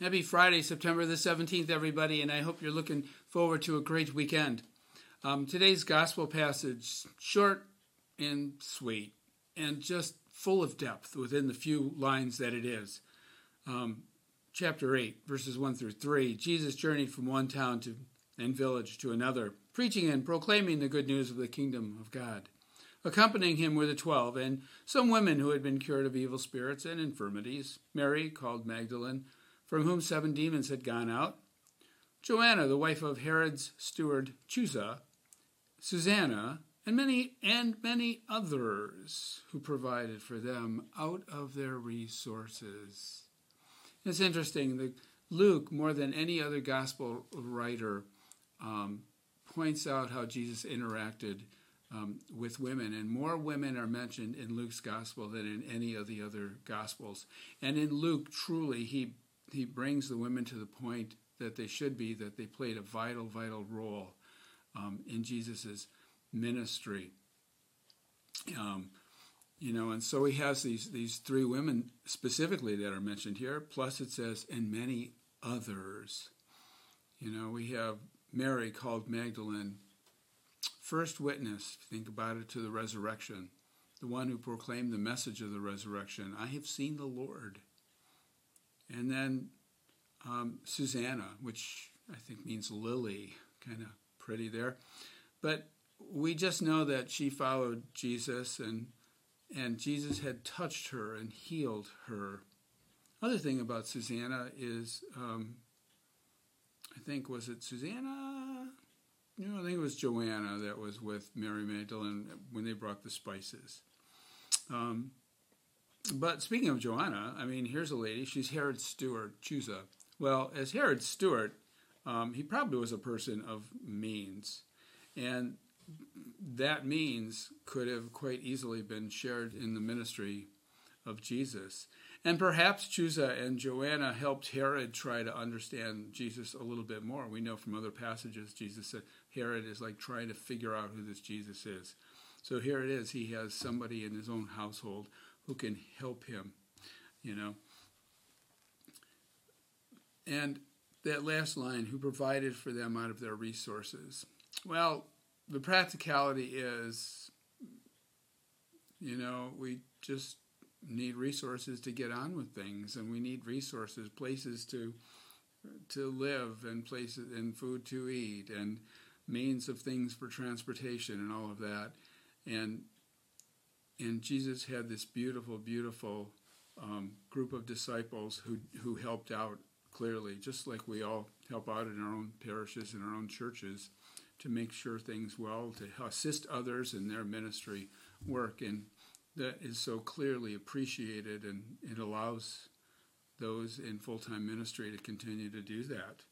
Happy Friday, September the 17th, everybody, and I hope you're looking forward to a great weekend. Um, today's gospel passage, short and sweet, and just full of depth within the few lines that it is. Um, chapter 8, verses 1 through 3 Jesus journeyed from one town to, and village to another, preaching and proclaiming the good news of the kingdom of God. Accompanying him were the twelve, and some women who had been cured of evil spirits and infirmities Mary, called Magdalene from whom seven demons had gone out, Joanna, the wife of Herod's steward Chusa, Susanna, and many and many others who provided for them out of their resources. It's interesting that Luke, more than any other gospel writer, um, points out how Jesus interacted um, with women, and more women are mentioned in Luke's gospel than in any of the other gospels. And in Luke, truly, he he brings the women to the point that they should be, that they played a vital, vital role um, in Jesus' ministry. Um, you know, and so he has these these three women specifically that are mentioned here. Plus, it says, and many others. You know, we have Mary called Magdalene, first witness. Think about it to the resurrection, the one who proclaimed the message of the resurrection. I have seen the Lord. And then um, Susanna, which I think means lily, kind of pretty there. But we just know that she followed Jesus and and Jesus had touched her and healed her. Other thing about Susanna is, um, I think was it Susanna? No, I think it was Joanna that was with Mary Magdalene when they brought the spices. Um, but speaking of Joanna, I mean, here's a lady. She's Herod's steward, Chusa. Well, as Herod's steward, um, he probably was a person of means. And that means could have quite easily been shared in the ministry of Jesus. And perhaps Chusa and Joanna helped Herod try to understand Jesus a little bit more. We know from other passages, Jesus said Herod is like trying to figure out who this Jesus is. So here it is. He has somebody in his own household who can help him, you know. And that last line, who provided for them out of their resources. Well, the practicality is, you know, we just need resources to get on with things, and we need resources, places to to live, and places and food to eat, and means of things for transportation, and all of that. And and Jesus had this beautiful, beautiful um, group of disciples who who helped out clearly, just like we all help out in our own parishes and our own churches to make sure things well, to assist others in their ministry work, and that is so clearly appreciated, and it allows those in full time ministry to continue to do that.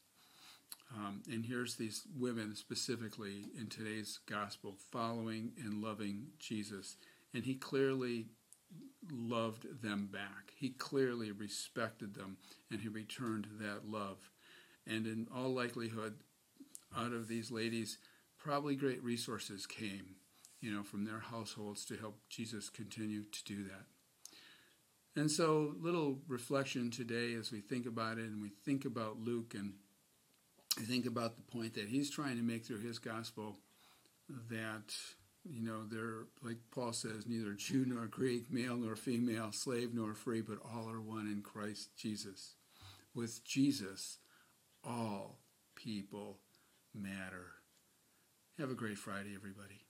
Um, and here's these women specifically in today's gospel following and loving Jesus and he clearly loved them back. He clearly respected them, and he returned that love. And in all likelihood, out of these ladies, probably great resources came, you know, from their households to help Jesus continue to do that. And so, little reflection today as we think about it and we think about Luke and think about the point that he's trying to make through his gospel that you know, they're, like Paul says, neither Jew nor Greek, male nor female, slave nor free, but all are one in Christ Jesus. With Jesus, all people matter. Have a great Friday, everybody.